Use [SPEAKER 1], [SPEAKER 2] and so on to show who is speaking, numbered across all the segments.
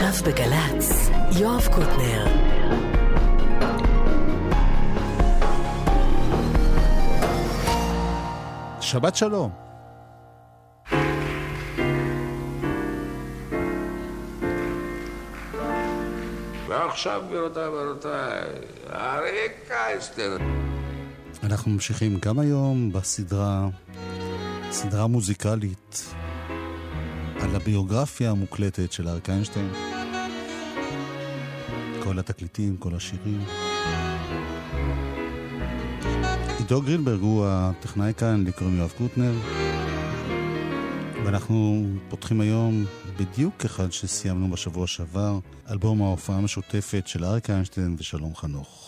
[SPEAKER 1] עכשיו בגל"צ, יואב קוטנר.
[SPEAKER 2] שבת שלום.
[SPEAKER 3] ועכשיו, גבירותיי ורבותיי, אריה קייסטר.
[SPEAKER 2] אנחנו ממשיכים גם היום בסדרה, סדרה מוזיקלית על הביוגרפיה המוקלטת של אריק איינשטיין. כל התקליטים, כל השירים. עידו גרינברג הוא הטכנאי כאן, לי קוראים יואב קוטנר. ואנחנו פותחים היום בדיוק אחד שסיימנו בשבוע שעבר, אלבום ההופעה המשותפת של אריק איינשטיין ושלום חנוך.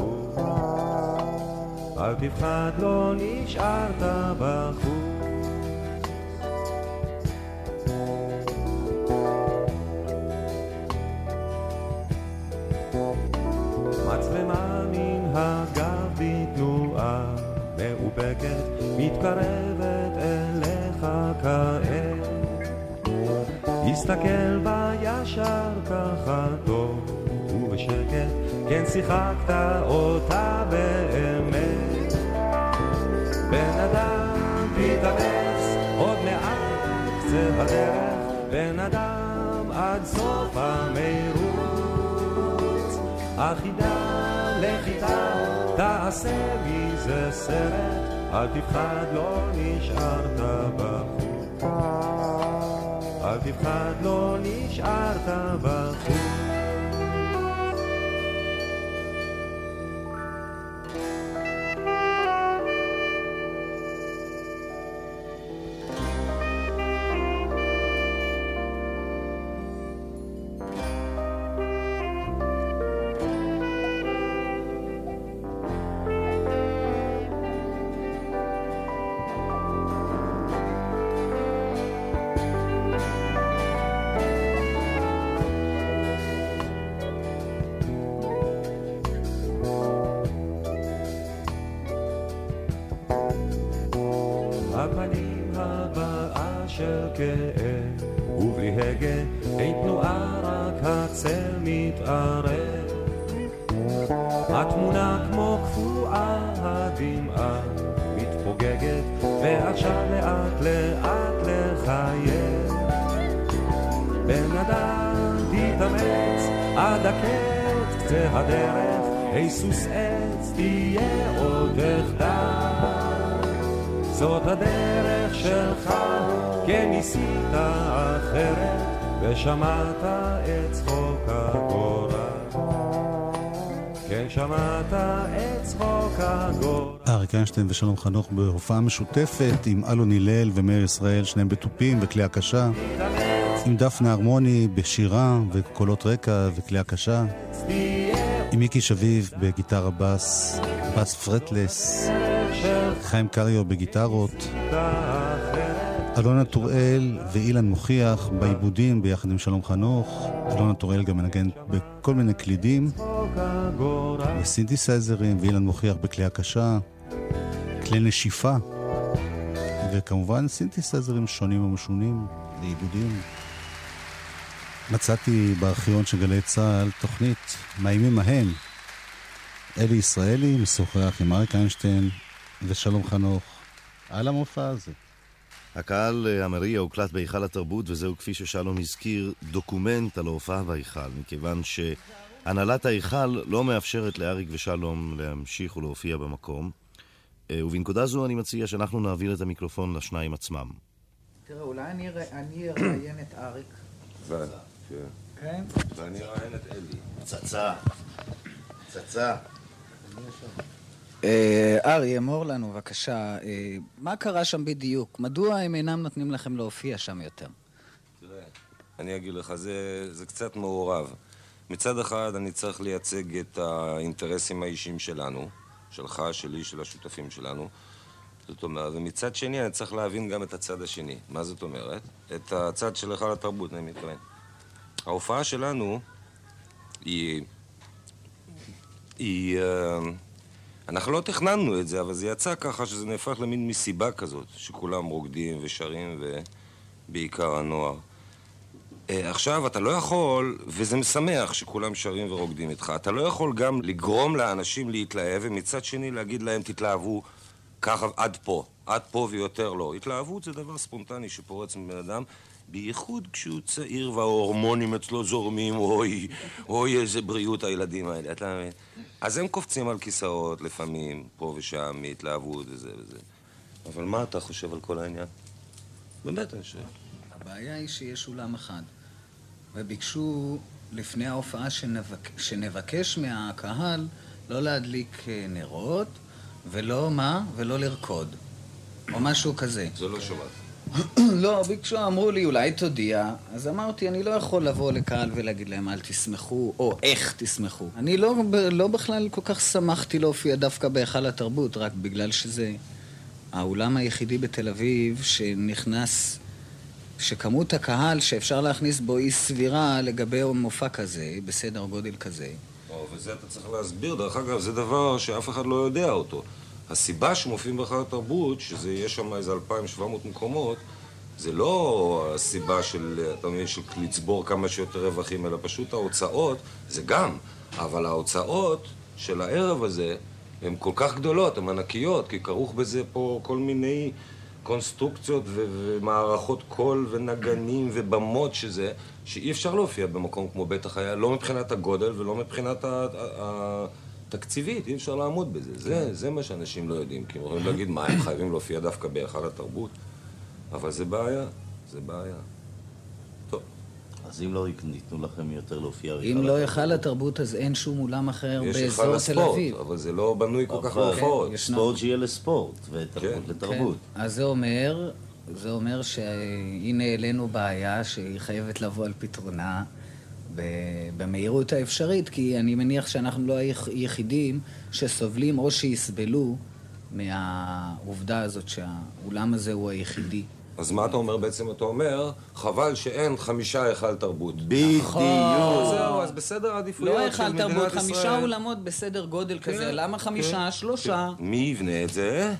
[SPEAKER 4] מצלמה מן הגב בתנועה מאופקת, מתקרבת אליך כעת. הסתכל בה ישר ככה טוב ובשקט, כן שיחקת אותה קצה הדרך, בן אדם עד סוף המרוץ. החידה לחידה תעשה מזה סרט, אל תפחד לא נשארת בחוץ. אל תפחד לא נשארת בחוץ. סוס עץ תהיה עוד אחדל. זאת הדרך שלך, כן ניסית אחרת, ושמעת את צחוק הגורל. כן שמעת את צחוק הגורל.
[SPEAKER 2] אריק איינשטיין ושלום חנוך בהופעה משותפת עם אלון הלל ומאיר ישראל, שניהם בתופים וכלי הקשה. עם דפנה הרמוני בשירה וקולות רקע וכלי הקשה. עם מיקי שביב בגיטרה בס, בס fretless, חיים קריו בגיטרות, אלונה טוראל ואילן מוכיח בעיבודים ביחד עם שלום חנוך. אלונה טוראל גם מנגן בכל מיני קלידים.
[SPEAKER 5] הגורל.
[SPEAKER 2] וסינתסייזרים, ואילן מוכיח בכלי הקשה, כלי נשיפה, וכמובן סינתסייזרים שונים ומשונים, לעיבודים. מצאתי בארכיון של גלי צה"ל תוכנית מהימים ההם. אלי ישראלי משוחח עם אריק איינשטיין ושלום חנוך על המופע הזה.
[SPEAKER 6] הקהל אה, המריע הוקלט בהיכל התרבות, וזהו כפי ששלום הזכיר, דוקומנט על ההופעה בהיכל, מכיוון שהנהלת ההיכל לא מאפשרת לאריק ושלום להמשיך ולהופיע במקום. אה, ובנקודה זו אני מציע שאנחנו נעביר את המיקרופון לשניים עצמם.
[SPEAKER 7] תראה, אולי אני אראיין את אריק. כן?
[SPEAKER 3] ואני אראיין את אלי.
[SPEAKER 6] פצצה. פצצה.
[SPEAKER 7] אה, ארי, אמור לנו בבקשה, אה, מה קרה שם בדיוק? מדוע הם אינם נותנים לכם להופיע שם יותר?
[SPEAKER 3] תראה, אני אגיד לך, זה, זה קצת מעורב. מצד אחד, אני צריך לייצג את האינטרסים האישיים שלנו, שלך, שלי, של השותפים שלנו. זאת אומרת, ומצד שני, אני צריך להבין גם את הצד השני. מה זאת אומרת? את הצד של היכל התרבות, אני מתכוון. ההופעה שלנו היא... היא... אה, אנחנו לא תכננו את זה, אבל זה יצא ככה שזה נהפך למין מסיבה כזאת, שכולם רוקדים ושרים, ובעיקר הנוער. אה, עכשיו, אתה לא יכול, וזה משמח שכולם שרים ורוקדים איתך, אתה לא יכול גם לגרום לאנשים להתלהב, ומצד שני להגיד להם, תתלהבו ככה עד פה, עד פה ויותר לא. התלהבות זה דבר ספונטני שפורץ מבן אדם, בייחוד כשהוא צעיר וההורמונים אצלו זורמים, אוי, אוי איזה בריאות הילדים האלה, אתה מבין? אז הם קופצים על כיסאות לפעמים, פה ושם, מהתלהבות וזה וזה. אבל מה אתה חושב על כל העניין? באמת אני שואל.
[SPEAKER 7] הבעיה היא שיש אולם אחד, וביקשו לפני ההופעה שנבק... שנבקש מהקהל לא להדליק אה, נרות, ולא מה? ולא לרקוד. או משהו כזה.
[SPEAKER 3] זה לא שמעת.
[SPEAKER 7] לא, ביקשו, אמרו לי, אולי תודיע. אז אמרתי, אני לא יכול לבוא לקהל ולהגיד להם, אל תשמחו, או איך תשמחו. אני לא, לא בכלל כל כך שמחתי להופיע דווקא בהיכל התרבות, רק בגלל שזה האולם היחידי בתל אביב שנכנס, שכמות הקהל שאפשר להכניס בו היא סבירה לגבי מופע כזה, בסדר גודל כזה.
[SPEAKER 3] וזה אתה צריך להסביר, דרך אגב, זה דבר שאף אחד לא יודע אותו. הסיבה שמופיעים בהיכל התרבות, שזה יהיה שם איזה 2,700 מקומות, זה לא הסיבה של, אתה מבין, של לצבור כמה שיותר רווחים, אלא פשוט ההוצאות, זה גם, אבל ההוצאות של הערב הזה הן כל כך גדולות, הן ענקיות, כי כרוך בזה פה כל מיני קונסטרוקציות ו- ומערכות קול ונגנים ובמות שזה, שאי אפשר להופיע במקום כמו בית החייל, לא מבחינת הגודל ולא מבחינת ה... ה- תקציבית, אי אפשר לעמוד בזה. זה, זה מה שאנשים לא יודעים. כי הם יכולים להגיד, מה, הם חייבים להופיע דווקא בהיכל התרבות? אבל זה בעיה, זה בעיה. טוב,
[SPEAKER 6] אז אם לא ייתנו לכם יותר להופיע...
[SPEAKER 7] אם לא היכל התרבות, אז אין שום אולם אחר
[SPEAKER 3] יש
[SPEAKER 7] באזור תל אביב.
[SPEAKER 3] אבל זה לא בנוי כל כך להופעות.
[SPEAKER 7] ישנו.
[SPEAKER 6] ספורט שיהיה לספורט, ותרבות
[SPEAKER 3] כן.
[SPEAKER 6] לתרבות.
[SPEAKER 7] כן. אז זה אומר, זה אומר שהנה העלינו בעיה שהיא חייבת לבוא על פתרונה במהירות האפשרית, כי אני מניח שאנחנו לא היחידים שסובלים או שיסבלו מהעובדה הזאת שהאולם הזה הוא היחידי.
[SPEAKER 3] אז מה אתה אומר בעצם? אתה אומר, חבל שאין חמישה היכל תרבות.
[SPEAKER 6] בדיוק.
[SPEAKER 3] זהו, אז בסדר העדיפויות
[SPEAKER 7] לא היכל תרבות. חמישה אולמות בסדר גודל כזה, למה חמישה? שלושה.
[SPEAKER 3] מי יבנה את זה?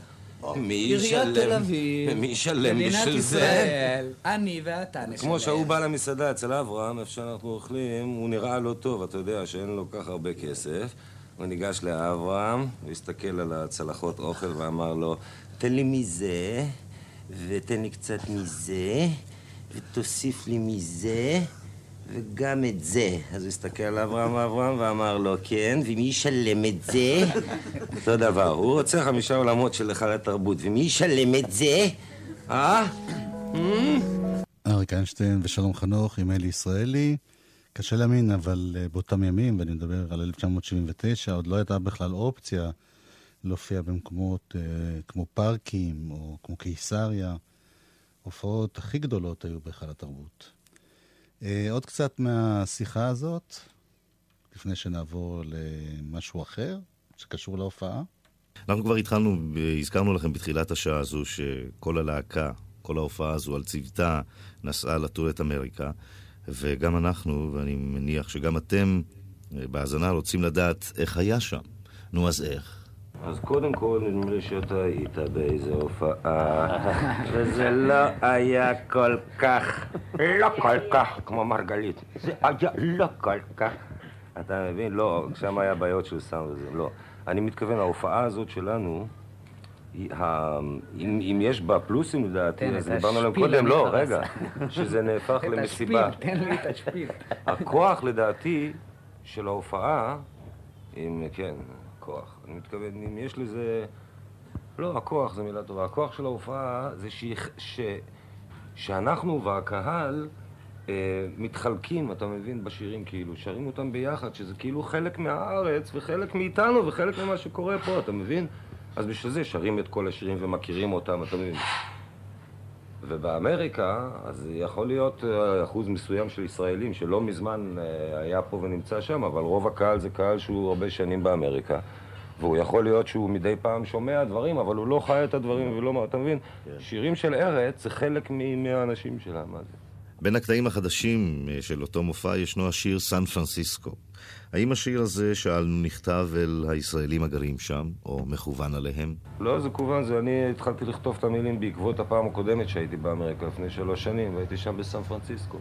[SPEAKER 3] מי
[SPEAKER 7] עיריית
[SPEAKER 3] ישלם?
[SPEAKER 7] תל אביב,
[SPEAKER 3] מי ישלם
[SPEAKER 7] מדינת
[SPEAKER 3] בשביל זה?
[SPEAKER 7] ישראל, אני ואתה נשלם.
[SPEAKER 3] כמו שההוא בא למסעדה אצל אברהם, איפה שאנחנו אוכלים, הוא נראה לא טוב, אתה יודע שאין לו כל כך הרבה כסף. הוא ניגש לאברהם, הסתכל על הצלחות אוכל ואמר לו, תן לי מזה, ותן לי קצת מזה, ותוסיף לי מזה, וגם את זה. אז הוא הסתכל על אברהם ואברהם ואמר לו, כן, ומי ישלם את זה? אותו דבר, הוא רוצה חמישה עולמות של היכל התרבות, ומי ישלם את זה? אה?
[SPEAKER 2] אריק איינשטיין ושלום חנוך עם אלי ישראלי. קשה להאמין, אבל uh, באותם ימים, ואני מדבר על 1979, עוד לא הייתה בכלל אופציה להופיע במקומות uh, כמו פארקים או כמו קיסריה. ההופעות הכי גדולות היו בהיכל התרבות. Uh, עוד קצת מהשיחה הזאת, לפני שנעבור למשהו אחר שקשור להופעה.
[SPEAKER 6] אנחנו כבר התחלנו, הזכרנו לכם בתחילת השעה הזו שכל הלהקה, כל ההופעה הזו על צוותה נסעה לטור את אמריקה, וגם אנחנו, ואני מניח שגם אתם בהאזנה רוצים לדעת איך היה שם. נו, אז איך?
[SPEAKER 3] אז קודם כל, נדמה לי שאתה היית באיזה הופעה, וזה לא היה כל כך, לא כל כך, כמו מרגלית. זה היה לא כל כך. אתה מבין? לא, שם היה בעיות של סאונד וזה, לא. אני מתכוון, ההופעה הזאת שלנו. אם, אם יש בה פלוסים לדעתי, אז דיברנו עליהם קודם, לא. רגע, שזה נהפך למסיבה.
[SPEAKER 8] תן לי את השפיל.
[SPEAKER 3] הכוח לדעתי של ההופעה, אם כן, כוח. אני מתכוון, אם יש לזה... לא, הכוח זה מילה טובה. הכוח של ההופעה זה שיח... ש... שאנחנו והקהל אה, מתחלקים, אתה מבין, בשירים כאילו, שרים אותם ביחד, שזה כאילו חלק מהארץ וחלק מאיתנו וחלק ממה שקורה פה, אתה מבין? אז בשביל זה שרים את כל השירים ומכירים אותם, אתה מבין? ובאמריקה, אז יכול להיות אה, אחוז מסוים של ישראלים שלא מזמן אה, היה פה ונמצא שם, אבל רוב הקהל זה קהל שהוא הרבה שנים באמריקה. והוא יכול להיות שהוא מדי פעם שומע דברים, אבל הוא לא חי את הדברים ולא... אתה מבין? שירים של ארץ זה חלק מהאנשים שלה, מה זה?
[SPEAKER 6] בין הקטעים החדשים אה, של אותו מופע ישנו השיר סן פרנסיסקו. האם השיר הזה, שאלנו, נכתב אל הישראלים הגרים שם, או מכוון עליהם?
[SPEAKER 3] לא, זה כוון, זה אני התחלתי לכתוב את המילים בעקבות הפעם הקודמת שהייתי באמריקה לפני שלוש שנים, והייתי שם בסן פרנסיסקו.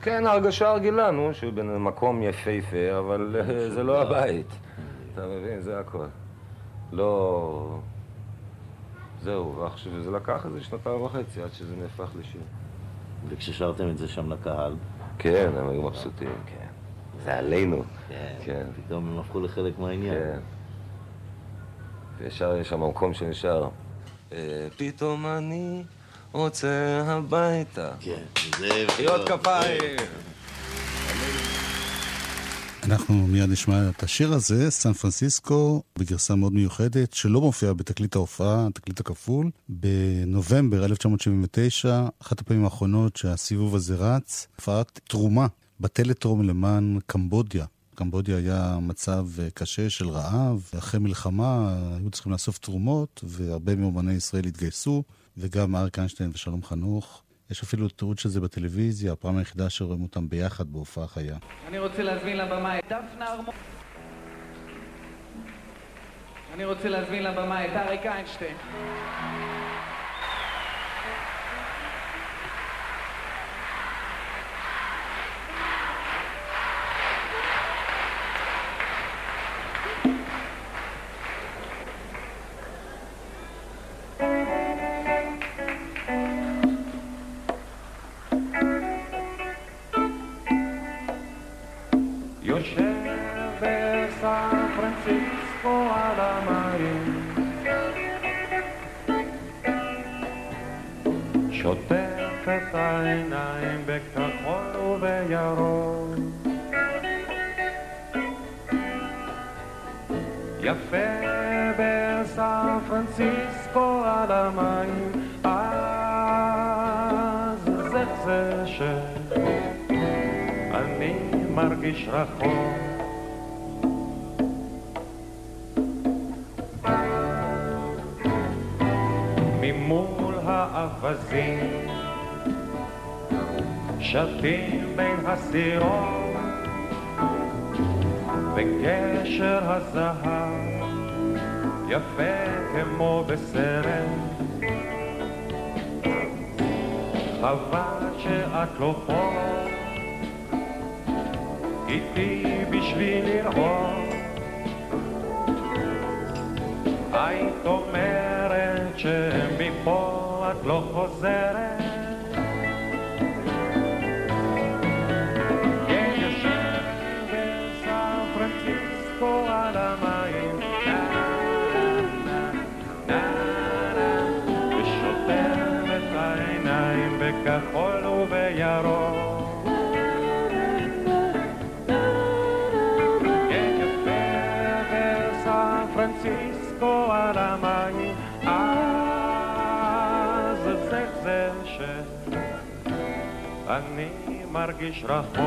[SPEAKER 3] כן, ההרגשה הרגילה, נו, שבמקום יפהפה, אבל אה, זה לא הבית. אתה מבין, זה הכל. לא... זהו, ועכשיו, זה לקח איזה שנתיים וחצי עד שזה נהפך לשיר.
[SPEAKER 6] וכששרתם את זה שם לקהל,
[SPEAKER 3] כן, הם היו מבסוטים, כן. זה עלינו. כן.
[SPEAKER 6] פתאום הם הפכו לחלק מהעניין.
[SPEAKER 3] כן. וישר יש שם מקום שנשאר. אה, פתאום אני רוצה הביתה.
[SPEAKER 6] כן, זה...
[SPEAKER 3] מחיאות כפיים!
[SPEAKER 2] אנחנו מיד נשמע את השיר הזה, סן פרנסיסקו, בגרסה מאוד מיוחדת, שלא מופיעה בתקליט ההופעה, התקליט הכפול. בנובמבר 1979, אחת הפעמים האחרונות שהסיבוב הזה רץ, הופעת תרומה בטלטרום למען קמבודיה. קמבודיה היה מצב אה, קשה של רעב, אחרי מלחמה היו צריכים לאסוף תרומות, והרבה מאומני ישראל התגייסו, וגם אריק איינשטיין ושלום חנוך. יש אפילו תיעוד של זה בטלוויזיה, הפעם היחידה שרואים אותם ביחד בהופעה חיה.
[SPEAKER 7] אני רוצה להזמין לבמה את דפנה ארמון. אני רוצה להזמין לבמה את אריק איינשטיין.
[SPEAKER 4] רחוק ממול האווזים שתים בין הסירות וגשר הזהב יפה כמו בסרט. חבל שאת לא פה איתי בשביל לראות. היית אומרת שמפה את לא חוזרת שאני מרגיש רחוק.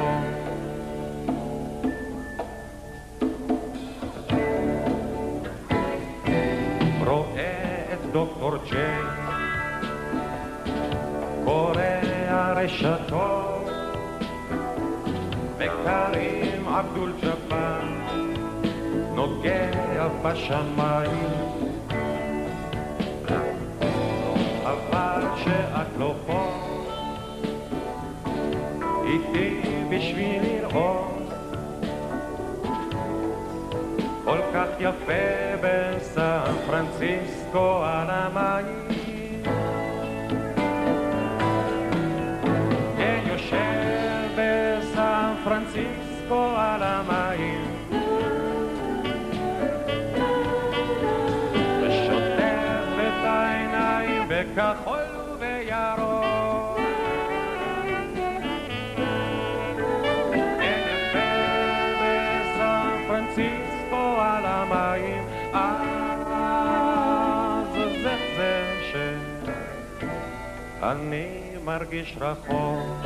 [SPEAKER 4] דוקטור ג'יי קורא הרשתות וקרים
[SPEAKER 5] עבדול ג'פר נוגע בשמיים. אבל שאת לא פה יפה בסן פרנסיסקו על המים כן יושב בסן פרנסיסקו על המים ושוטף את העיניים בכחול שאני מרגיש רחוק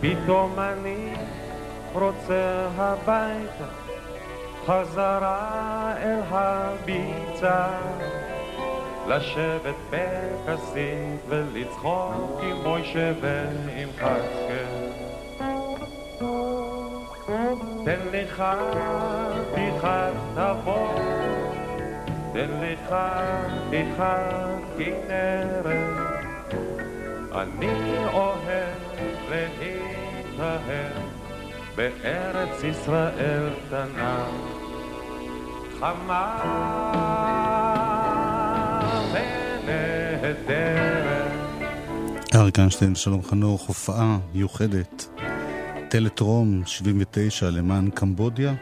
[SPEAKER 5] פתאום אני רוצה הביתה, חזרה אל הביצה, לשבת בכסית ולצחוק עם מוישה ועם חזקאל. תן לך פתיחת תבוא, תן לך פתיחת כנרת. אני אוהב להתאהב בארץ ישראל קטנה, חמה ונהדרת.
[SPEAKER 2] אריק איינשטיין, שלום חנוך, הופעה מיוחדת. טלטרום 79 למען קמבודיה.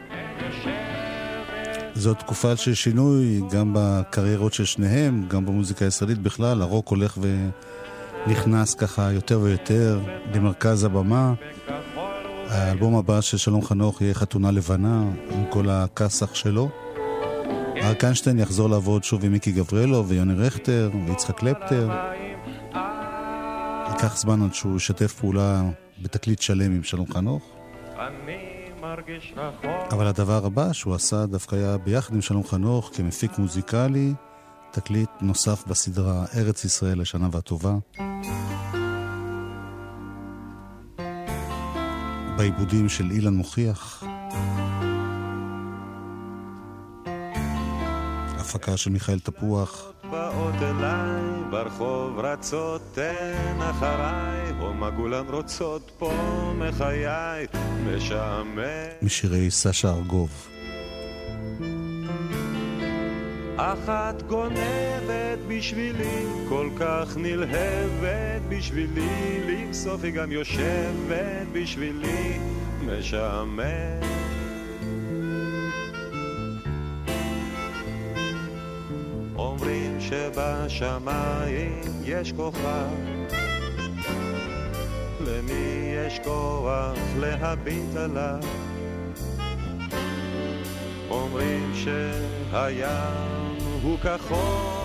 [SPEAKER 2] זו תקופה של שינוי גם בקריירות של שניהם, גם במוזיקה הישראלית בכלל. הרוק הולך ונכנס ככה יותר ויותר למרכז הבמה. האלבום הבא של שלום חנוך יהיה חתונה לבנה, עם כל הכסח שלו. אריק איינשטיין יחזור לעבוד שוב עם מיקי גבריאלו ויוני רכטר ויצחק קלפטר. ייקח זמן עד שהוא ישתף פעולה בתקליט שלם עם שלום חנוך.
[SPEAKER 5] רחוק.
[SPEAKER 2] אבל הדבר הבא שהוא עשה דווקא היה ביחד עם שלום חנוך כמפיק מוזיקלי, תקליט נוסף בסדרה ארץ ישראל לשנה והטובה. בעיבודים של אילן מוכיח. הפקה של מיכאל תפוח.
[SPEAKER 4] באות אליי ברחוב רצות תן אחריי או מגולן רוצות פה מחיי? משעמם.
[SPEAKER 2] משירי סשה ארגוב.
[SPEAKER 4] אחת גונבת בשבילי כל כך נלהבת בשבילי לבסוף היא גם יושבת בשבילי משעמם שבשמיים יש כוכב. למי יש כוח להביט עליו? אומרים שהים הוא כחול.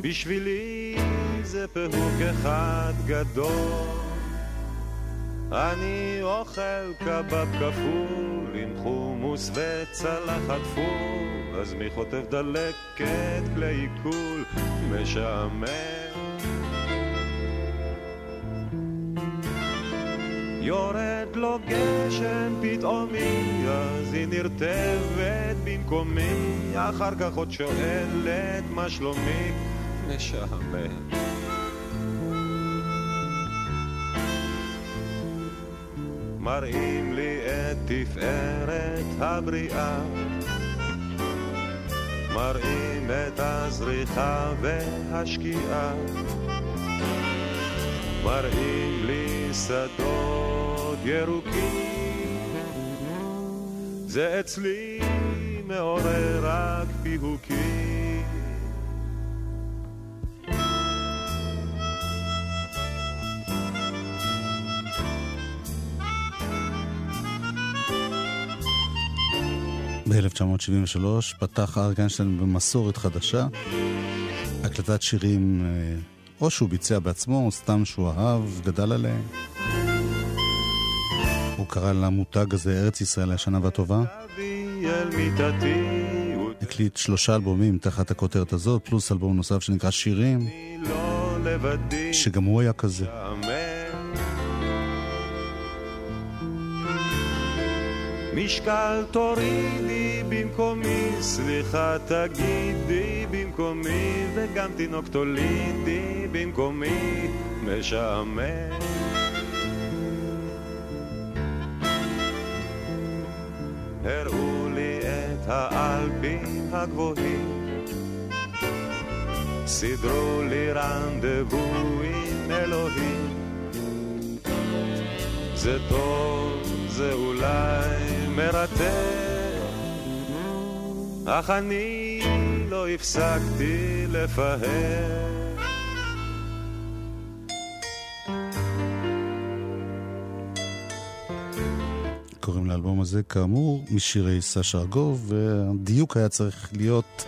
[SPEAKER 4] בשבילי זה פיהוק אחד גדול. אני אוכל קבב כפול עם חומוס וצלחת פול אז מי חוטף דלקת כלי עיכול? משעמם. יורד לו גשם פתאומי, אז היא נרטבת במקומי, אחר כך עוד שואלת מה שלומי, משעמם. מראים לי את תפארת הבריאה, מראים את הזריחה והשקיעה. מראים לי שדות ירוקים זה אצלי מעורר רק פיהוקים
[SPEAKER 2] ב-1973 פתח אריק איינשטיין במסורת חדשה, הקלטת שירים אה, או שהוא ביצע בעצמו, או סתם שהוא אהב, גדל עליהם. הוא קרא למותג הזה ארץ ישראל השנה והטובה. הקליט שלושה אלבומים תחת הכותרת הזאת, פלוס אלבום נוסף שנקרא שירים. שגם הוא היה כזה.
[SPEAKER 4] משקל תורידי במקומי, סליחה תגידי במקומי, וגם תינוק תולידי במקומי, משעמם. הראו לי את האלפים הגבוהים, סידרו לי רנדבו עם אלוהים. זה טוב, זה אולי מרתק, אך אני לא הפסקתי לפהק.
[SPEAKER 2] קוראים לאלבום הזה, כאמור, משירי סשה ארגוב, והדיוק היה צריך להיות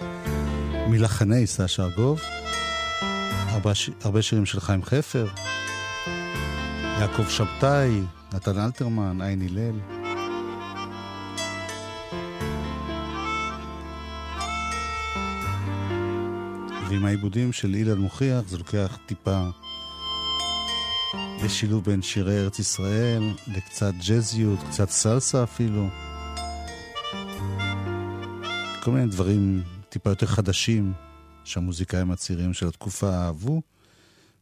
[SPEAKER 2] מלחני סשה ארגוב. הרבה. הרבה שירים של חיים חפר, יעקב שבתאי, נתן אלתרמן, עין הלל. ועם העיבודים של אילן מוכיח זה לוקח טיפה לשילוב בין שירי ארץ ישראל לקצת ג'אזיות, קצת סלסה אפילו. כל מיני דברים טיפה יותר חדשים שהמוזיקאים הצעירים של התקופה אהבו,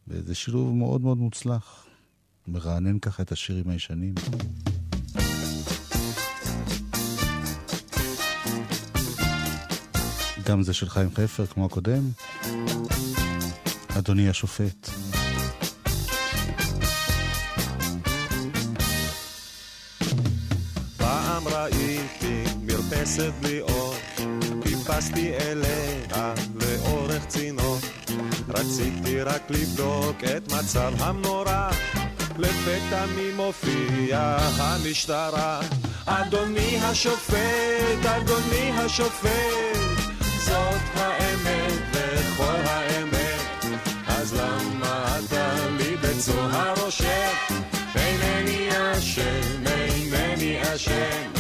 [SPEAKER 2] וזה שילוב מאוד מאוד מוצלח. מרענן ככה את השירים הישנים. גם זה של חיים חפר, כמו הקודם. אדוני השופט.
[SPEAKER 4] פעם ראיתי מרפסת בלי אור, טיפסתי אליה לאורך צינור. רציתי רק לבדוק את מצב המנורה, לפתע מי מופיע המשטרה. אדוני השופט, אדוני השופט, האמת וכל האמת, אז למה אתה לי בצוהר רושך? אינני אשם, אינני אשם.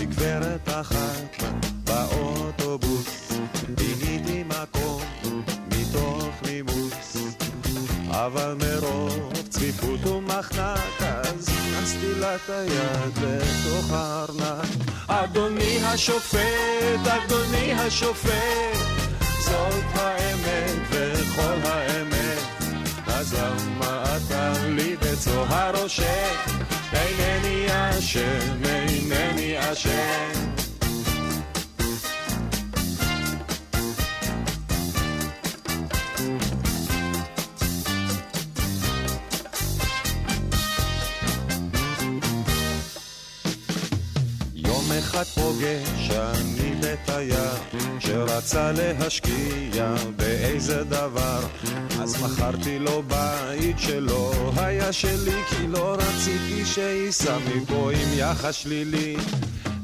[SPEAKER 4] לגברת אחת באוטובוס, פיניתי מקום מתוך נימוס, אבל מרוב צפיפות ומחנק, אז נכנסתי לה את היד לתוך הארנק. אדוני השופט, אדוני השופט, זאת האמת וכל האמת. אז למה אתה לי בצוהר רושק? אינני אשם, אינני אשם. אחד פוגש אני בתייר שרצה להשקיע באיזה דבר. אז מכרתי לו בית שלא היה שלי כי לא רציתי שייסע מפה עם יחס שלילי.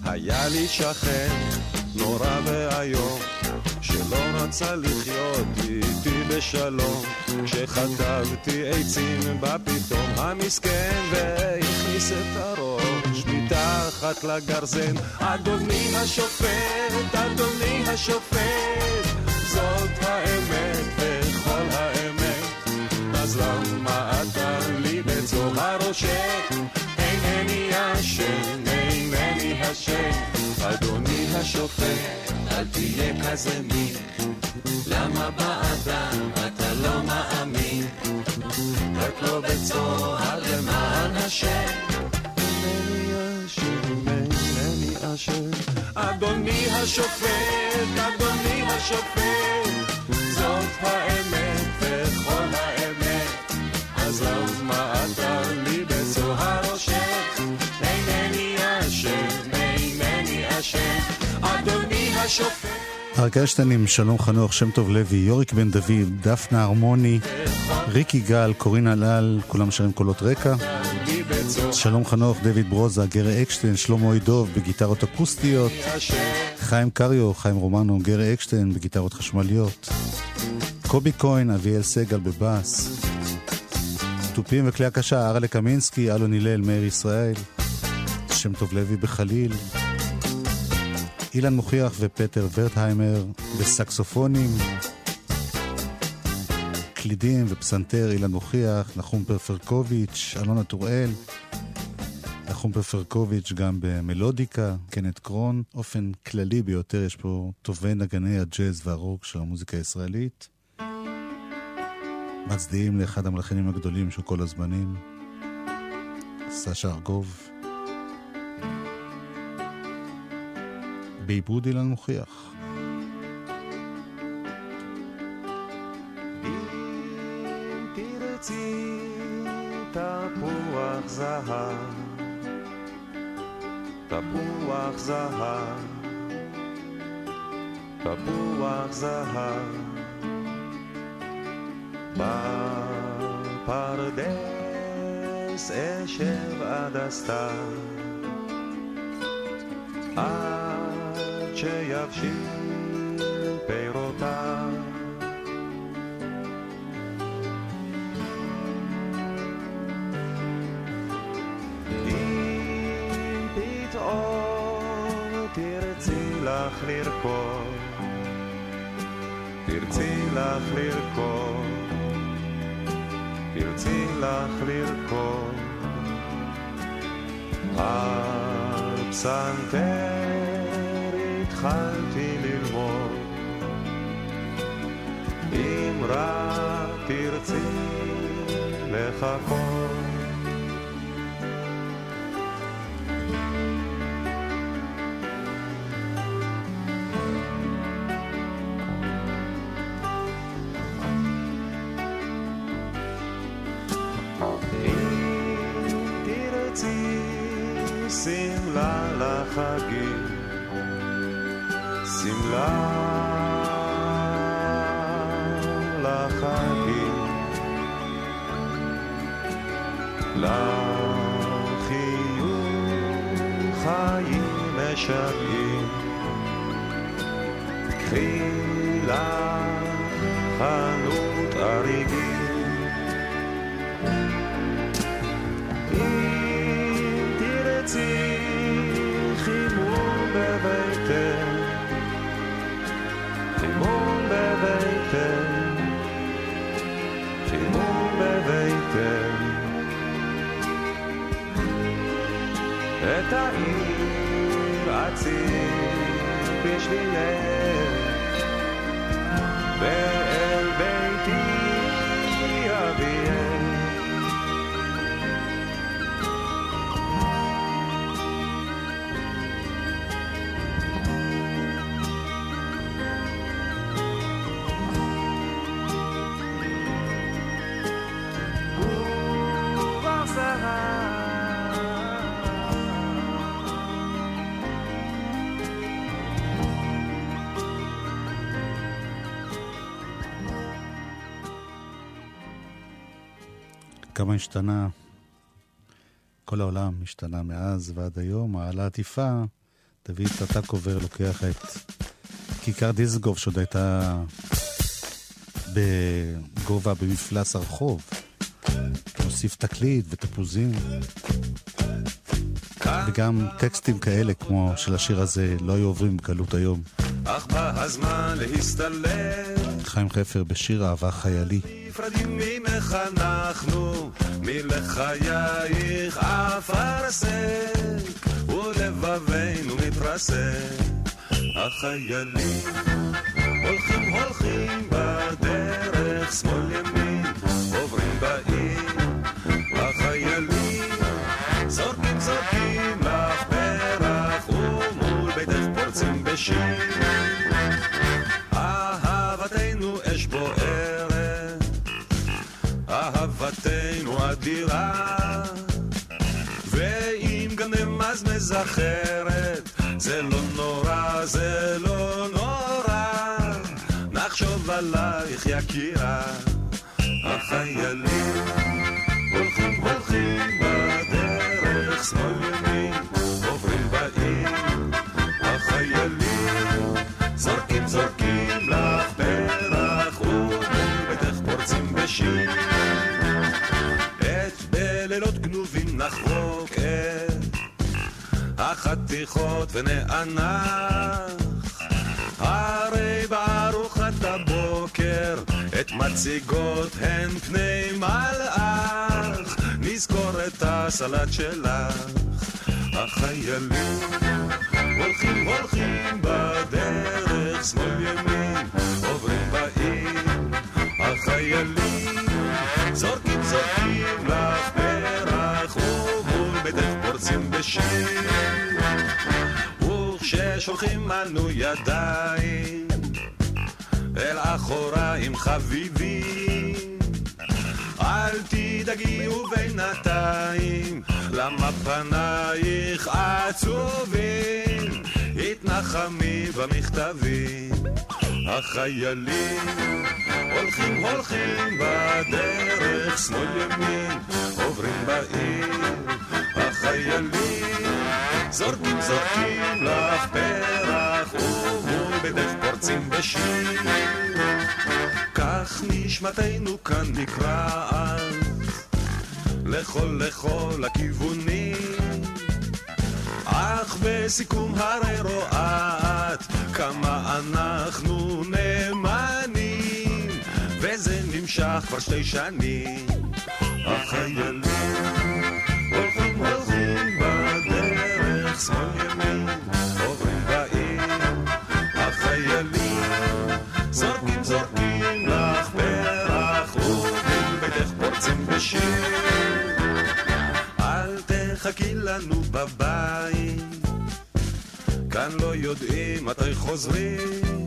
[SPEAKER 4] היה לי שכן נורא ואיום שלא רצה לחיות איתי בשלום. כשחטבתי עצים בפתאום המסכן והכניס את הראש לגרזן. אדוני השופט, אדוני השופט זאת האמת וכל האמת. אז למה אתה לי בצוהר רושק? אינני אשם, אינני אשם. אדוני השופט, אל תהיה כזה מין. למה באדם אתה לא מאמין? רק לא בצוהר למען השם אינני אשם אדוני השופט, אדוני השופט זאת האמת וכל האמת אז למה אתה לי בצוהר רושק? אינני אשם, אינני אשם אדוני השופט
[SPEAKER 2] ארקשטנים, שלום חנוך, שם טוב לוי, יוריק בן דוד, דפנה הרמוני, ריק יגאל, קורין הלל, כולם שרים קולות רקע. שלום חנוך, דויד ברוזה, גרי אקשטיין, שלמה עידוב בגיטרות אקוסטיות, חיים קריו, חיים רומנו, גרי אקשטיין בגיטרות חשמליות, קובי כהן, אביאל סגל בבאס, תופים וכלי הקשה, ארלה קמינסקי, אלון הלל, מאיר ישראל, שם טוב לוי בחליל, אילן מוכיח ופטר ורטהיימר בסקסופונים, קלידים ופסנתר אילן מוכיח, נחום פרפרקוביץ', אלונה טוראל, נחום פרפרקוביץ' גם במלודיקה, קנט קרון. אופן כללי ביותר יש פה טובי נגני הג'אז והרוק של המוזיקה הישראלית. מצדיעים לאחד המלחינים הגדולים של כל הזמנים, סשה ארגוב. בעיבוד אילן מוכיח.
[SPEAKER 4] זהב, תפוח זהב, תפוח זהב, בפרדס אשב עד הסתיו, עד שיבשיל לך לרקוד, תרצי לך לרקוד, תרצי לך לרקוד, על פסנתר התחלתי ללמוד, אם רק תרצי לחכות לחיוך חיים משגעים, קחי לך חנות אריגים. אם תרצי בביתך, חימום בביתך, חימום בביתך. את העיר אציל בשבילך,
[SPEAKER 2] כמה השתנה, כל העולם השתנה מאז ועד היום. העלה עטיפה, דוד טטקובר לוקח את כיכר דיסגוף, שעוד הייתה בגובה במפלס הרחוב. מוסיף תקליט ותפוזים. וגם טקסטים כאלה, כמו של השיר הזה, לא היו עוברים בקלות היום.
[SPEAKER 4] אך בא הזמן להסתלק.
[SPEAKER 2] חיים חפר בשיר אהבה חיילי.
[SPEAKER 4] נפרדים ממך אנחנו, מלחייך אפרסק, ולבבינו מתרסק. החיילים הולכים הולכים בדרך שמאל ימין, עוברים בעיר. החיילים זורקים זורקים לך פרח, ומול ביתך פורצים בשיר. אחרת, זה לא נורא, זה לא נורא, נחשוב עלייך יקירה, החיילים הולכים הולכים בדרך שמאל ימין, עוברים בעיר, החיילים זורקים זורקים לך פרח ומול ביתך פורצים בשיר. החתיכות ונאנח הרי בארוחת הבוקר את מצ... מציגות הן פני מלאך, נזכור את הסלט שלך. החיילים הולכים הולכים בדרך, שמאל ימין, עוברים בעיר. החיילים זורקים זורקים לך פרח, ומול ביתך פורצים בשיר. וכששולחים אנו ידיים אל אחוריים חביבים. אל תדאגי ובינתיים, למה פנייך עצובים? התנחמי במכתבים. החיילים הולכים הולכים בדרך, שמאל ימין, עוברים בעיר. החיילים זורקים זורקים לך פרח, ומול ביתך פורצים בשיר. כך נשמתנו כאן נקרעת, לכל לכל הכיוונים. אך בסיכום הרי רואה כמה אנחנו נאמנים, וזה נמשך כבר שתי שנים. החיילים הולכים הולכים בדרך שמאל ימין, עוברים בעיר. החיילים זורקים זורקים לך פרח, ומול ביתך פורצים בשיר. אל תחכי לנו בבית, כאן לא יודעים מתי חוזרים.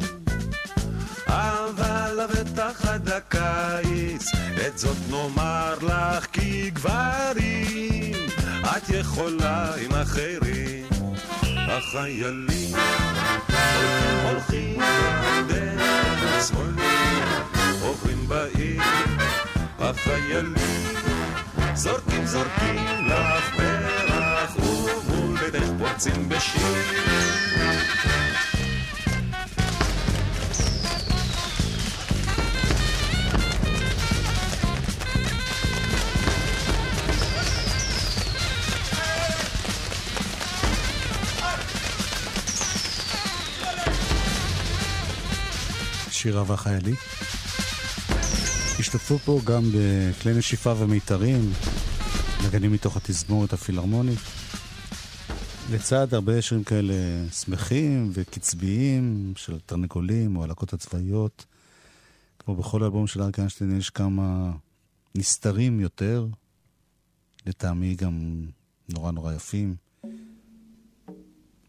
[SPEAKER 4] אבל לבטח עד הקיץ, את זאת נאמר לך כי גברים, את יכולה עם אחרים. החיילים הולכים הולכים בדרך שמאלית, עוברים בעיר. החיילים זורקים זורקים לך פרח, ומול ביתך פורצים בשיר.
[SPEAKER 2] שירה והחיילי. השתתפו פה גם בכלי נשיפה ומיתרים, נגנים מתוך התזמורת הפילהרמונית. לצד הרבה שירים כאלה שמחים וקצביים של תרנגולים או הלקות הצבאיות. כמו בכל אלבום של אריק איינשטיין יש כמה נסתרים יותר, לטעמי גם נורא נורא יפים,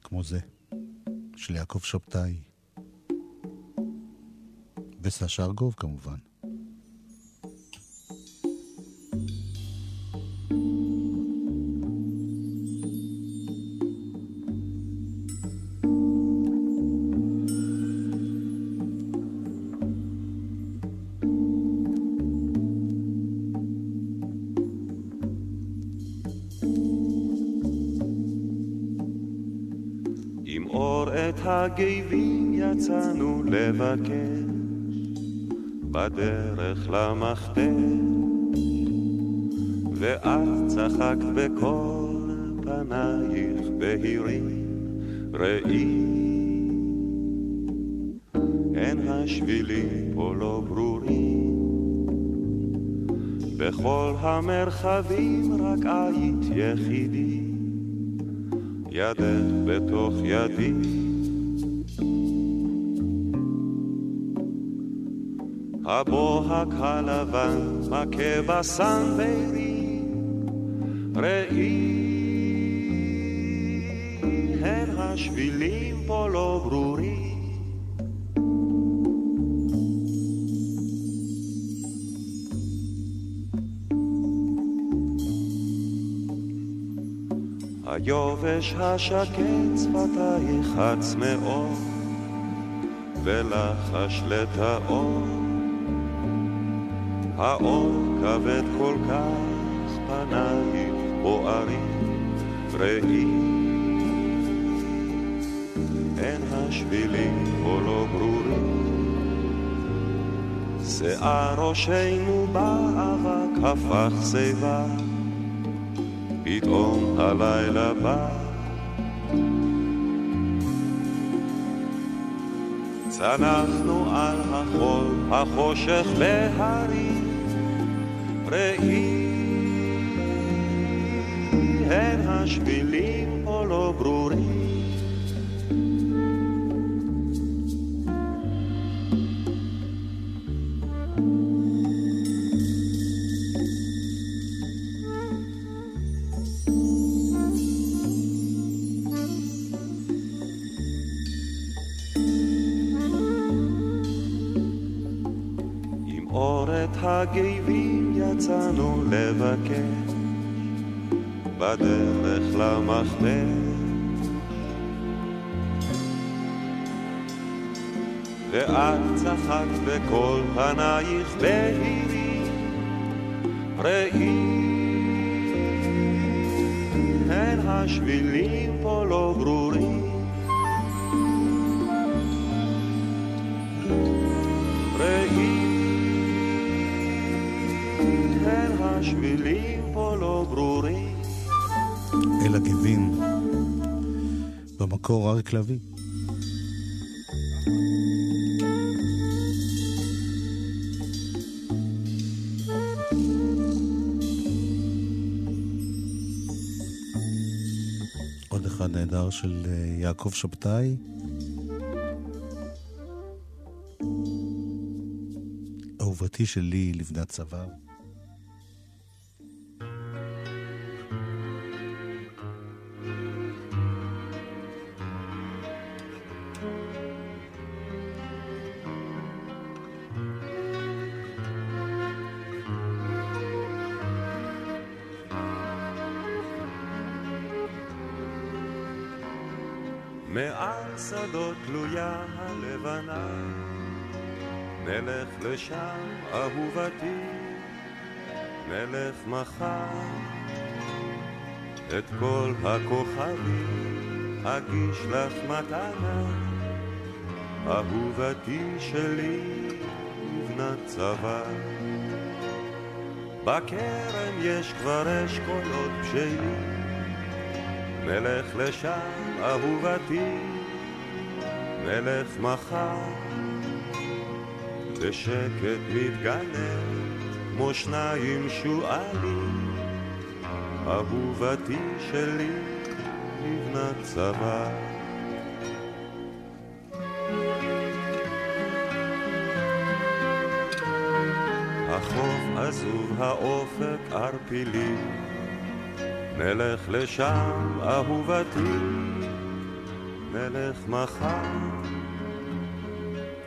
[SPEAKER 2] כמו זה, של יעקב שבתאי. וסשה ארגוב כמובן.
[SPEAKER 4] לבקר בדרך למכתב ואת צחקת בכל פנייך בהירים ראי אין השבילים פה לא ברורים. בכל המרחבים רק היית יחידי ידך בתוך ידי הבוהק הלבן מכה בסנוורים ראי הן השבילים פה לא ברורים היובש השקט שפתייך הצמאות ולחש לטאות האור כבד כל כך פנייך בוערים ראי. אין השבילים פה לא ברורים. שיער ראשנו באבק הפך שיבה. פתאום הלילה בא. צנחנו על החול, החושך בהרים, ראי הן השבילים פה לא ברורים. בדרך למכתב. ואת צחקת בכל פנייך בהירים, ראי,
[SPEAKER 2] במקור אריק לביא. עוד אחד נהדר של אה, יעקב שבתאי. אהובתי שלי לבנת צוואר.
[SPEAKER 4] אהובתי שלי לבנת צבא. בכרם יש כבר אשכולות בשלים נלך לשם, אהובתי, נלך מחר. בשקט מתגנב, כמו שניים שועלים, אהובתי שלי, לבנת צבא. עזוב, האופק ערפילי, נלך לשם, אהובתי, נלך מחר.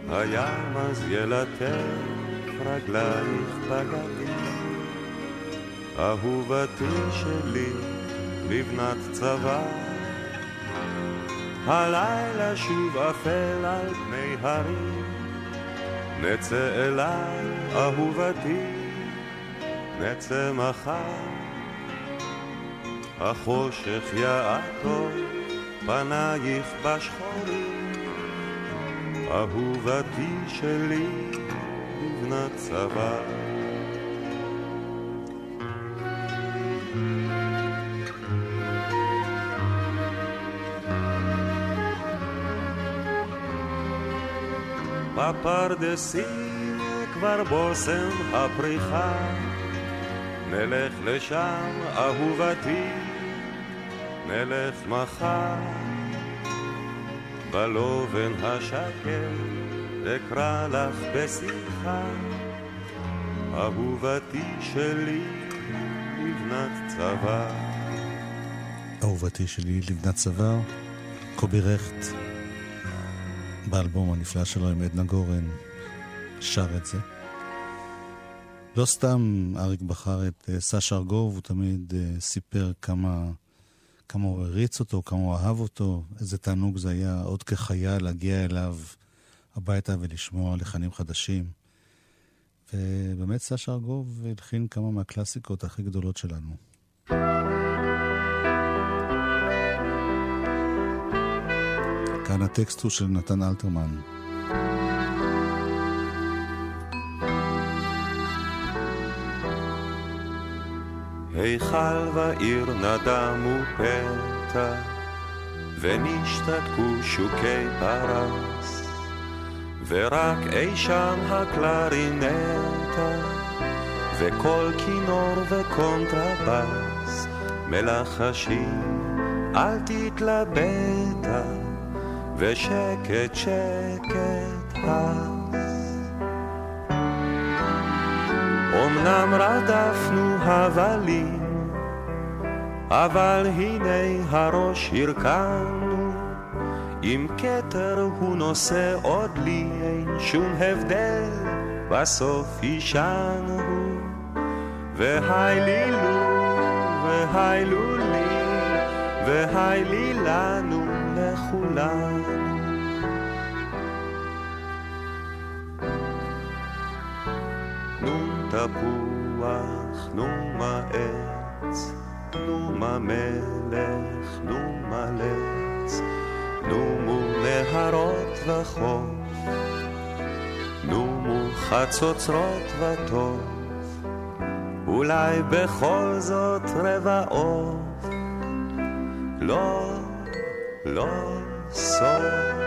[SPEAKER 4] הים אז ילטף רגלייך בגלים, אהובתי שלי, לבנת צבא. הלילה שוב אפל על פני הרים, נצא אליי, אהובתי, נצא מחר. החושך יעקב פנייך בשחורים, אהובתי שלי, לבנת צבא. בפרדסים כבר בושם הפריחה נלך לשם, אהובתי, נלך מחר. בלובן השקט אקרא לך בשיחה, אהובתי שלי, לבנת צבא.
[SPEAKER 2] אהובתי שלי לבנת צוואר, קובי רכט, באלבום הנפלא שלו עם עדנה גורן, שר את זה. לא סתם אריק בחר את uh, סשה ארגוב, הוא תמיד uh, סיפר כמה, כמה הוא הריץ אותו, כמה הוא אהב אותו, איזה תענוג זה היה עוד כחייל להגיע אליו הביתה ולשמוע לחנים חדשים. ובאמת סשה ארגוב הלחין כמה מהקלאסיקות הכי גדולות שלנו. כאן הטקסט הוא של נתן אלתרמן.
[SPEAKER 4] היכל ועיר נדמו פתע, ונשתתקו שוקי פרס, ורק אי שם הקלרינטה, וכל כינור וקונטרבס מלחשים, אל תתלבטה, ושקט שקט אז. אמנם רדפנו הבלים, אבל הנה הראש הרכנו, עם כתר הוא נושא עוד לי, אין שום הבדל, בסוף יישנו. והי לי והי לו והי לי לנו לכולנו. תפוח, נו מה עץ, נו מה מלך, נו מה לץ, נו מו נהרות וחוף, נו מו חצוצרות וטוב, אולי בכל זאת רבע עוף, לא, לא סוף.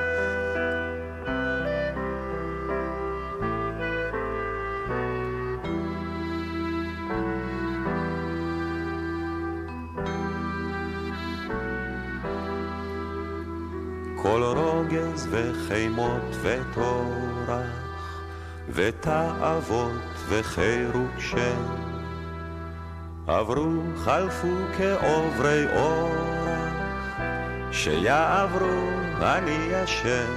[SPEAKER 4] כל רוגז וחימות וטורח, ותאוות וחירות שם, עברו חלפו כעוברי אורח, שיעברו אני אשם,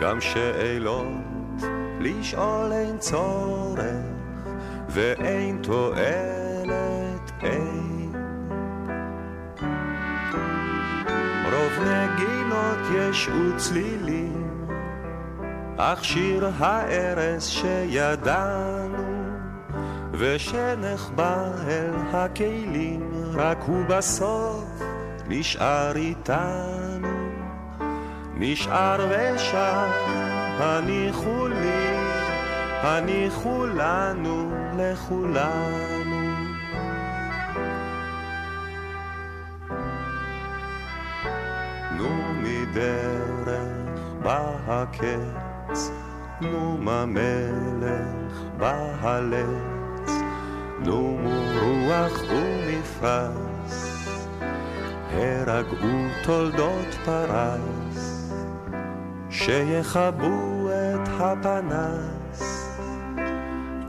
[SPEAKER 4] גם שאלות לשאול אין צורך, ואין תועלת אין. רוב נגינות יש וצלילים, אך שיר הארס שידענו, ושנחבא אל הכלים, רק הוא בסוף נשאר איתנו. נשאר ושר, הניחו לי, הניחו לנו, לכולנו. מדרך בא הקץ, נו מה מלך בא הלץ, נו רוח ומפרש, הרגעו תולדות פרס, שיכבו את הפנס,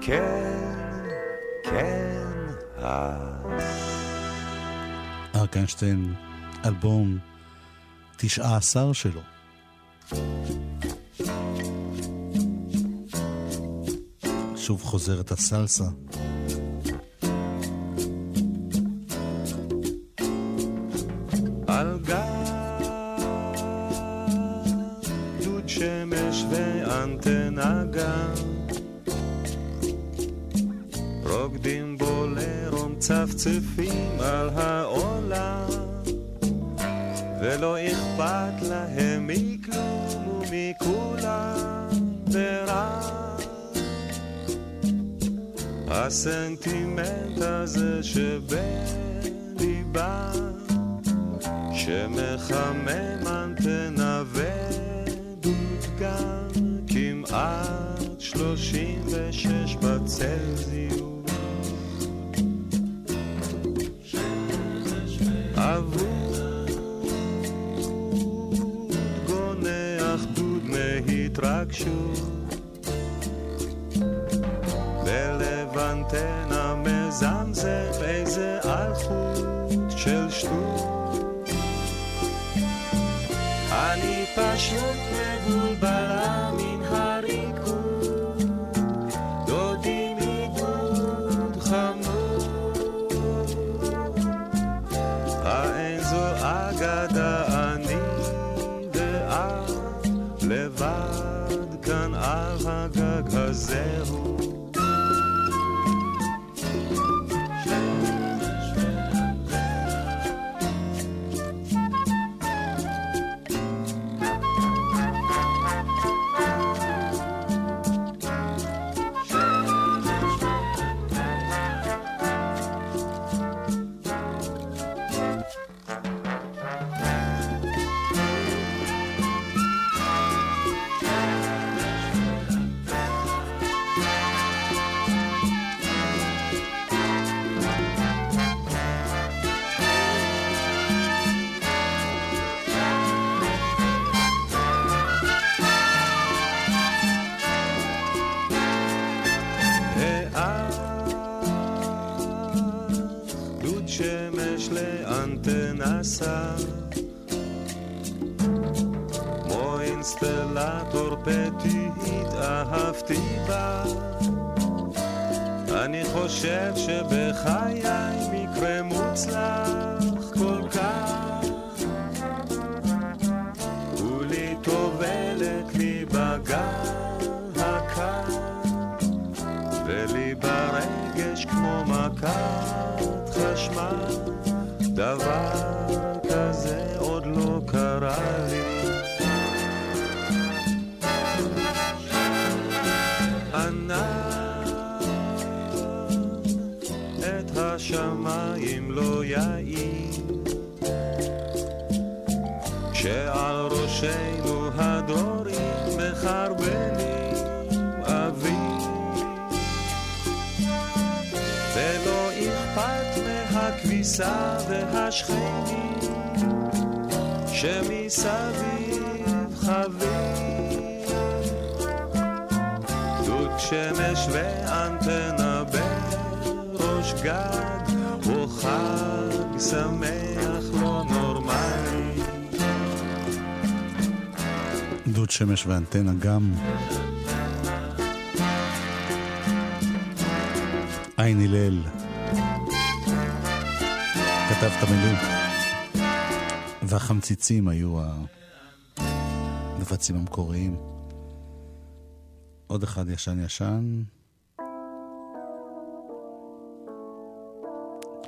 [SPEAKER 4] כן, כן, אז.
[SPEAKER 2] אריק איינשטיין, אלבום תשעה עשר שלו. שוב חוזרת הסלסה.
[SPEAKER 4] על גג דוד שמש ואנטנה גם רוקדים בולרו מצפצפים על העולם ולא אכפת להם מכלום ומכולם ורק הסנטימנט הזה שבליבם שמחמם אנטנה ודודגם כמעט שלושים ושש בצלזיוס מהתרגשות בלב אנטנה מזמזם איזה אלחוט של שטות. אני פשוט מבולבלה תנסה כמו אינסטלטור פטי התאהבתי בה. אני חושב שבחיי מהכביסה והשכנים שמסביב חביר דוד שמש ואנטנה בראש גג הוא חג שמח לא נורמלי.
[SPEAKER 2] דוד שמש ואנטנה גם. עין הלל. כתב את המילים. והחמציצים היו המבצעים המקוריים. עוד אחד ישן ישן.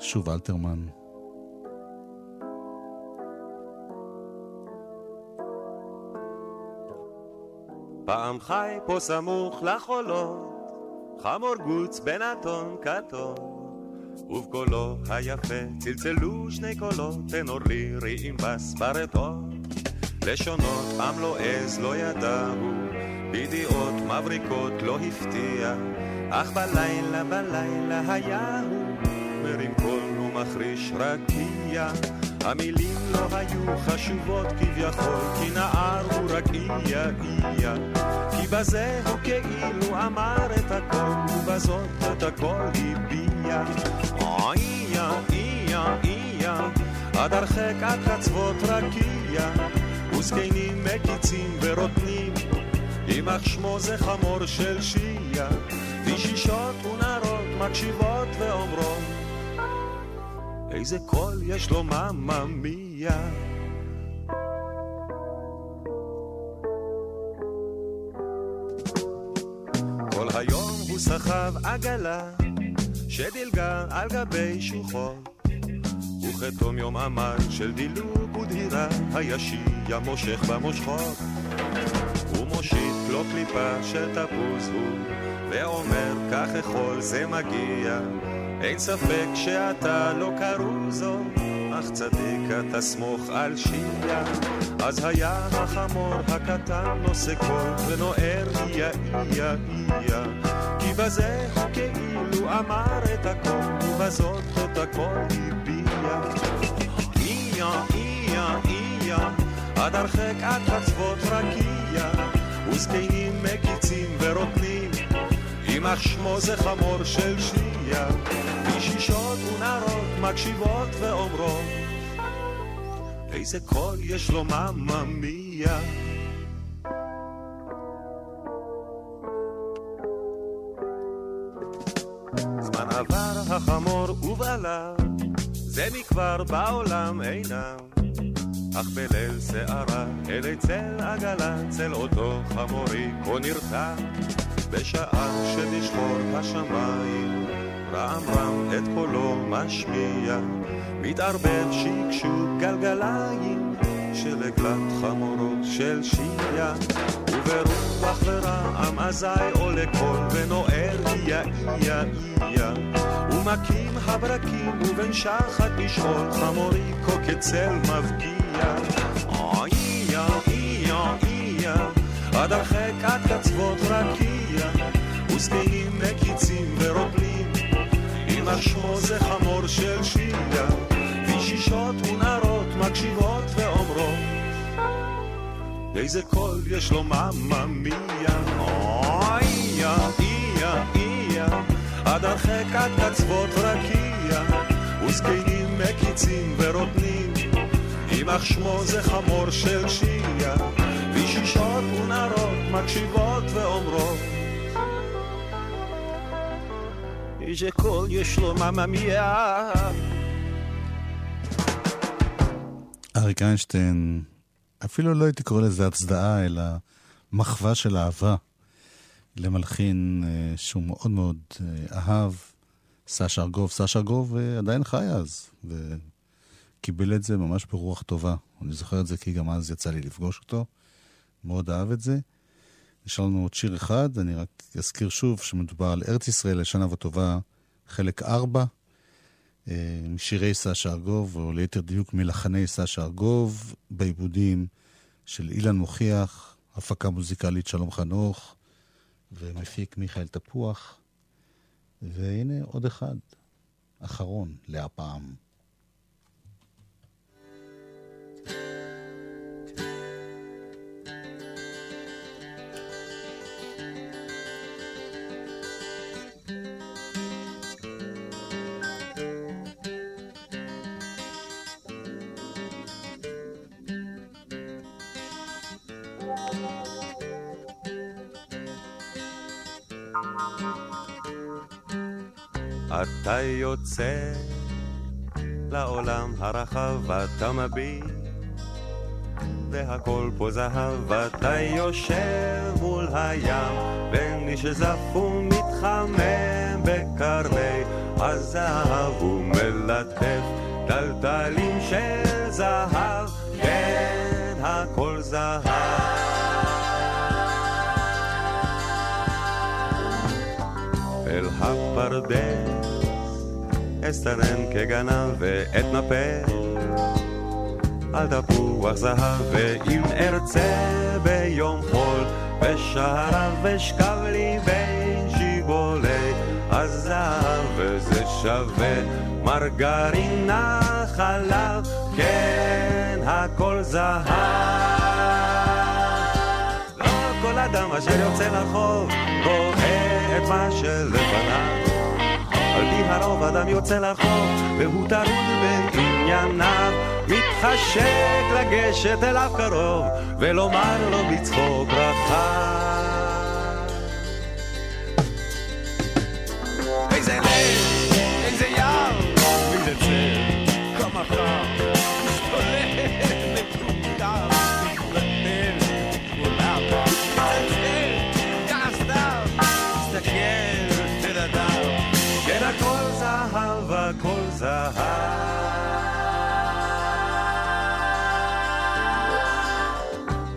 [SPEAKER 2] שוב אלתרמן.
[SPEAKER 4] פעם חי פה סמוך לחולות, חמור גוץ בן אתון כתום, ובקולו היפה צלצלו שני קולות, תנור לירי עם בס ברטון. לשונות עם לא עז לא ידעו, בידיעות מבריקות לא הפתיע, אך בלילה בלילה היה הוא מרים קול ומחריש רקיע. המילים לא היו חשובות כביכול, כי נער הוא רק איה איה. כי בזה הוא כאילו אמר את הכל, ובזאת את הכל הביע. איה איה איה, עד הרחק עד חצבות רקיע, וזקנים מקיצים ורוטנים, יימח שמו זה חמור של שיעה, וישישות ונערות מקשיבות ואומרות איזה קול יש לו מממיה. כל היום הוא סחב עגלה שדילגה על גבי שוחות וכתום יום עמל של דילוג ודהירה הישיע מושך במושכות. הוא מושיט לו קליפה של תפוז הוא ואומר כך אכול זה מגיע. אין ספק שאתה לא קרוזו, אך צדיק אתה סמוך על שיעה. אז היה החמור הקטן נושא קול ונוער איה איה איה. כי בזה הוא כאילו אמר את הכל, ובזאת את הכל הביע. איה איה איה, עד הרחק עד חצבות רקיע, וזקנים מקיצים ורוטנים. יימח שמו זה חמור של שיעה, אישישות ונערות מקשיבות ואומרות, איזה קול יש לו מממיה. זמן עבר החמור ובעלה, זה מכבר בעולם אינם. אך בליל שערה, אלי צל עגלה, צל אותו חמורי כה נרתע. בשעה שבשחור השמיים, רם רם את קולו משמיע, מתערבב שקשוק גלגליים של עגלת חמורו של שיעה. וברוח ורעם אזי עולה קול ונוער איה איה איה ומכים הברקים ובין שחת לשאול חמורי כה כצל מבקיע איה איה איה עד הרחק עד קצוות רקיע. וזקנים מקיצים ורוגלים יימח שמו זה חמור של שיעה וישישות ונערות מקשיבות ואומרות איזה קול יש לו מממיה איה איה איה עד הרחק עד קצוות רקיע וזקנים מקיצים ורוטנים, יימח שמו זה חמור של שהייה, וישישות ונערות מקשיבות ואומרות איש קול יש לו מממיה
[SPEAKER 2] אריק איינשטיין, אפילו לא הייתי קורא לזה הצדעה, אלא מחווה של אהבה למלחין אה, שהוא מאוד מאוד אה, אהב, סשה ארגוב. סשה ארגוב אה, עדיין חי אז, וקיבל את זה ממש ברוח טובה. אני זוכר את זה כי גם אז יצא לי לפגוש אותו, מאוד אהב את זה. יש לנו עוד שיר אחד, אני רק אזכיר שוב שמדובר על ארץ ישראל לשנה וטובה, חלק 4. משירי סשה ארגוב, או ליתר דיוק מלחני סשה ארגוב, בעיבודים של אילן מוכיח, הפקה מוזיקלית שלום חנוך, ומפיק מיכאל תפוח. והנה עוד אחד, אחרון להפעם.
[SPEAKER 4] אתה יוצא לעולם הרחב, אתה מביט, והכל פה זהב, אתה יושב מול הים, בין שזף ומתחמם בקרני הזהב, ומלטף טלטלים של זהב, כן, הכל זהב. אסתנן כגנב ואת נפה. על תפוח זהב ואם ארצה ביום חול בשעריו אשכב לי בין שיבולי הזהב וזה שווה מרגרינה חלב כן הכל זהב. לא כל אדם אשר יוצא לרחוב רואה את מה שלפניו על פי הרוב אדם יוצא לרחוב, והוא טרוד בענייניו, מתחשק לגשת אליו קרוב, ולומר לו בצחוק רחב. זהב.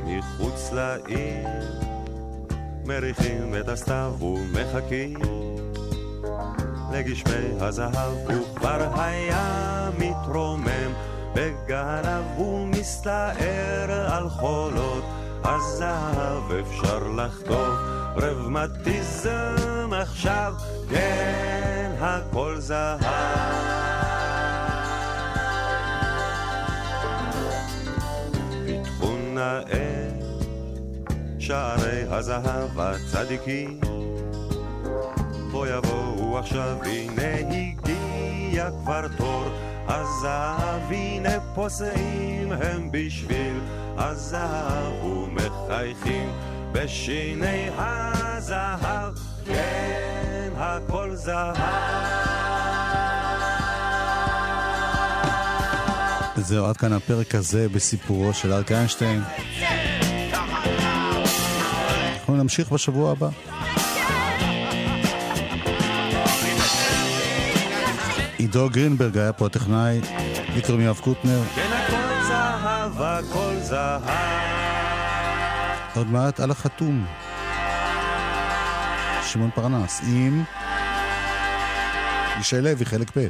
[SPEAKER 4] מחוץ לעיר מריחים את הסתיו ומחכים לגשמי הזהב, הוא כבר היה מתרומם בגנב ומסתער על חולות הזהב אפשר לחטוף רבמטיזם עכשיו, כן, הכל זהב. נאה. שערי הזהב הצדיקים, בוא יבואו עכשיו, הנה הגיע כבר תור. הזהב, הנה פוסעים הם בשביל. הזהב ומחייכים בשיני הזהב, כן, הכל זהב.
[SPEAKER 2] זהו, עד כאן הפרק הזה בסיפורו של אריק איינשטיין. אנחנו נמשיך בשבוע הבא. עידו גרינברג היה פה הטכנאי, לי קוראים יואב קוטנר.
[SPEAKER 4] כן, הכל זהב, הכל זהב.
[SPEAKER 2] עוד מעט על החתום. שמעון פרנס, עם ישי לוי, חלק ב'.